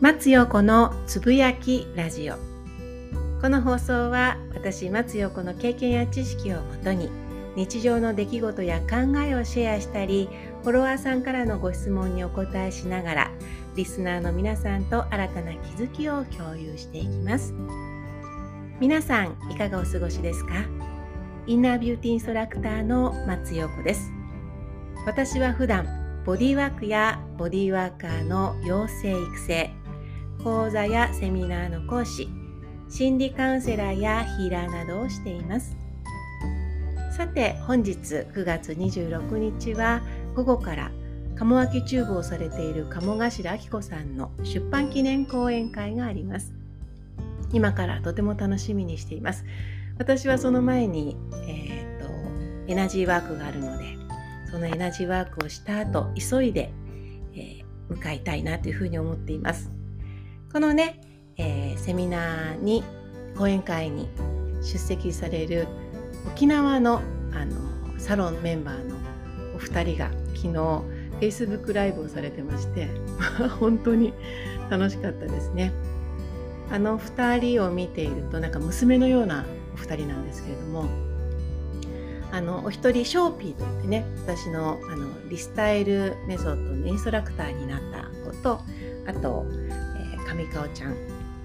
松陽子のつぶやきラジオ。この放送は私松陽子の経験や知識をもとに日常の出来事や考えをシェアしたりフォロワーさんからのご質問にお答えしながらリスナーの皆さんと新たな気づきを共有していきます。皆さんいかがお過ごしですか？インナービューティーインストラクターの松陽子です。私は普段ボディワークやボディワーカーの養成育成講座やセミナーの講師心理カウンセラーやヒーラーなどをしています。さて本日9月26日は午後から鴨脇チューブをされている鴨頭明子さんの出版記念講演会があります。今からとても楽しみにしています。私はその前に、えーと、エナジーワークがあるのでそのエナジーワークをした後急いで、えー、向かいたいなというふうに思っています。このね、えー、セミナーに講演会に出席される沖縄のあのサロンメンバーのお二人が昨日 Facebook ライブをされてまして 本当に楽しかったですね。あの二人を見ているとなんか娘のようなお二人なんですけれどもあのお一人ショーピーといってね私のあのリスタイルメソッドのインストラクターになった子とあと上川ちゃん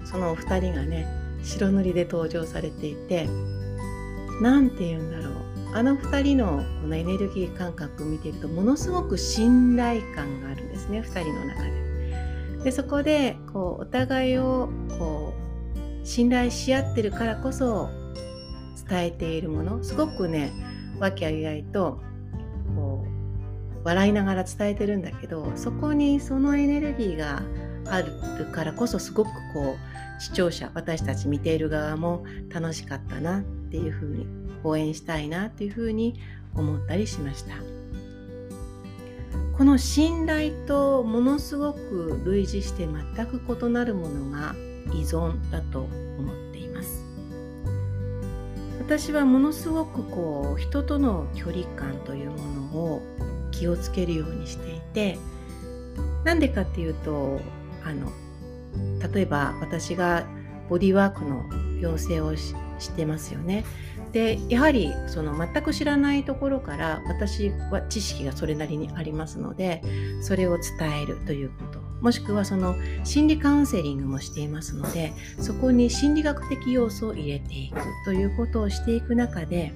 そのお二人がね白塗りで登場されていて何て言うんだろうあの2人のこのエネルギー感覚を見ているとものすごく信頼感があるんですね2人の中で。でそこでこうお互いをこう信頼し合ってるからこそ伝えているものすごくね和気あいあいとこう笑いながら伝えてるんだけどそこにそのエネルギーがあるからこそすごくこう視聴者私たち見ている側も楽しかったなっていうふうに応援したいなっていうふうに思ったりしました。この信頼とものすごく類似して全く異なるものが依存だと思っています。私はものすごくこう人との距離感というものを気をつけるようにしていてなんでかっていうとあの例えば私がボディワークの養成をしてますよね。でやはりその全く知らないところから私は知識がそれなりにありますのでそれを伝えるということもしくはその心理カウンセリングもしていますのでそこに心理学的要素を入れていくということをしていく中で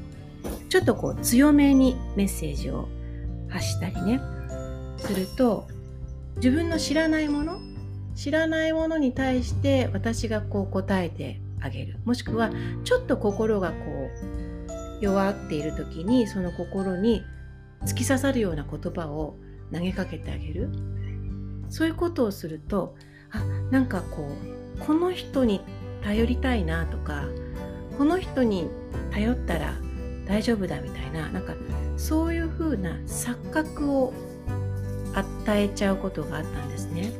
ちょっとこう強めにメッセージを発したりねすると自分の知らないもの知らないものに対して私がこう答えてあげるもしくはちょっと心がこう弱っている時にその心に突き刺さるような言葉を投げかけてあげるそういうことをするとあなんかこうこの人に頼りたいなとかこの人に頼ったら大丈夫だみたいななんかそういう風な錯覚を与えちゃうことがあったんですね。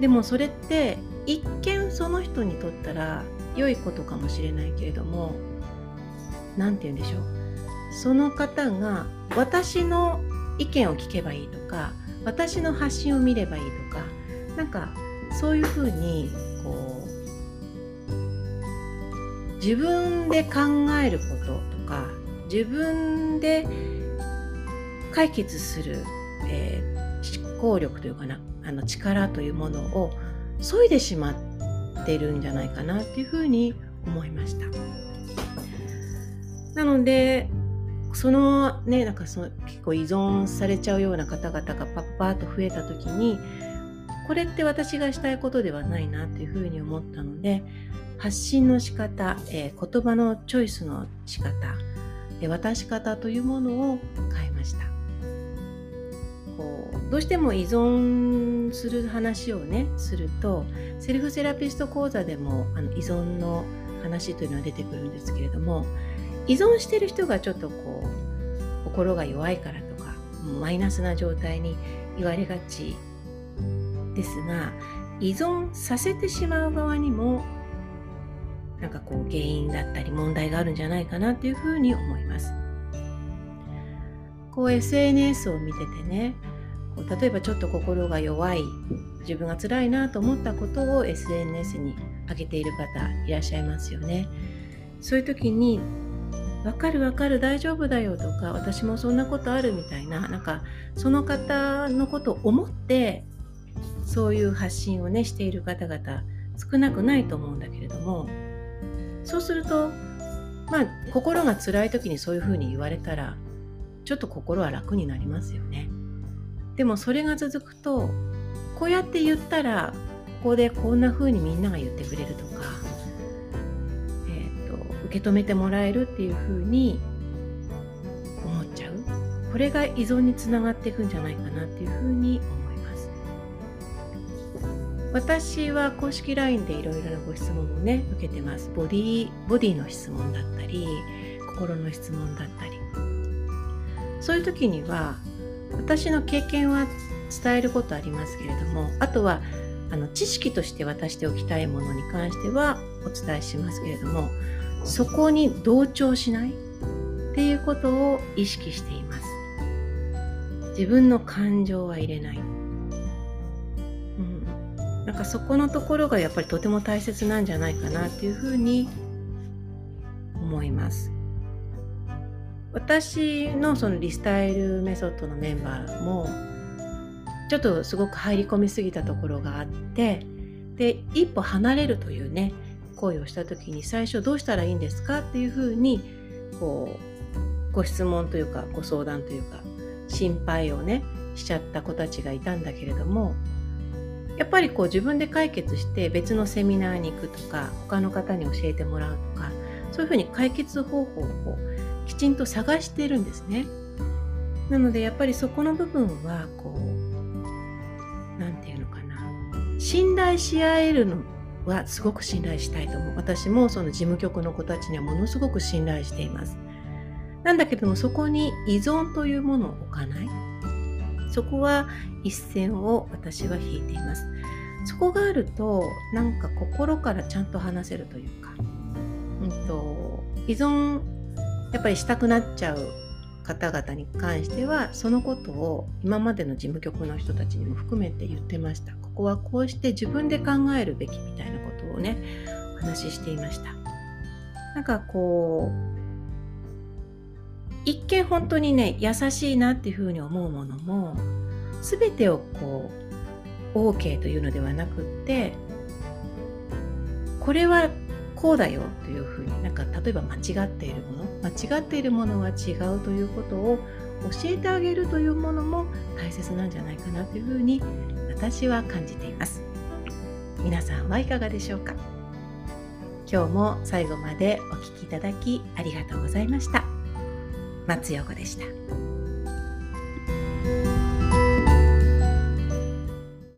でもそれって一見その人にとったら良いことかもしれないけれども何て言うんでしょう。その方が私の意見を聞けばいいとか私の発信を見ればいいとかなんかそういうふうにこう自分で考えることとか自分で解決する、えー、思考力というかなあの力というものを削いでしまってるんじゃないかなっていうふうに思いました。なのでそのねなんかその結構依存されちゃうような方々がパッパーと増えた時にこれって私がしたいことではないなというふうに思ったので発信の仕方、えー、言葉のチョイスの仕方、えー、渡し方というものを変えました。こうどうしても依存する話をねするとセルフセラピスト講座でもあの依存の話というのは出てくるんですけれども依存してる人がちょっとこう心が弱いからとかマイナスな状態に言われがちですが依存させてしまう側にもなんかこう原因だったり問題があるんじゃないかなっていうふうに思います。こう SNS を見ててね例えばちょっと心が弱い自分が辛いなと思ったことを SNS に上げている方いらっしゃいますよね。そういう時に「わかるわかる大丈夫だよ」とか「私もそんなことある」みたいななんかその方のことを思ってそういう発信をねしている方々少なくないと思うんだけれどもそうするとまあ心が辛い時にそういうふうに言われたらちょっと心は楽になりますよね。でもそれが続くとこうやって言ったらここでこんな風にみんなが言ってくれるとか、えーと、受け止めてもらえるっていう風に思っちゃう。これが依存につながっていくんじゃないかなっていう風に思います。私は公式 LINE でいろいろなご質問をね受けてます。ボディボディの質問だったり心の質問だったり。そういう時には私の経験は伝えることありますけれどもあとはあの知識として渡しておきたいものに関してはお伝えしますけれどもそこに同調しないっていうことを意識しています。自分の感情は入れない、うん、なんかそこのところがやっぱりとても大切なんじゃないかなっていうふうに思います。私のそのリスタイルメソッドのメンバーもちょっとすごく入り込みすぎたところがあってで一歩離れるというね行為をした時に最初どうしたらいいんですかっていうふうにこうご質問というかご相談というか心配をねしちゃった子たちがいたんだけれどもやっぱりこう自分で解決して別のセミナーに行くとか他の方に教えてもらうとかそういうふうに解決方法をきちんと探してるんですね。なのでやっぱりそこの部分はこう何て言うのかな。信頼し合えるのはすごく信頼したいと思う。私もその事務局の子たちにはものすごく信頼しています。なんだけどもそこに依存というものを置かない。そこは一線を私は引いています。そこがあるとなんか心からちゃんと話せるというか、うんと依存やっぱりしたくなっちゃう方々に関してはそのことを今までの事務局の人たちにも含めて言ってました。ここはこうして自分で考えるべきみたいなことをねお話ししていました。なんかこう一見本当にね優しいなっていうふうに思うものも全てをこう OK というのではなくってこれはこうだよというふうになんか例えば間違っているもの間違っているものは違うということを教えてあげるというものも大切なんじゃないかなというふうに私は感じています。皆さんはいかがでしょうか？今日も最後までお聴きいただきありがとうございました。松陽子でした。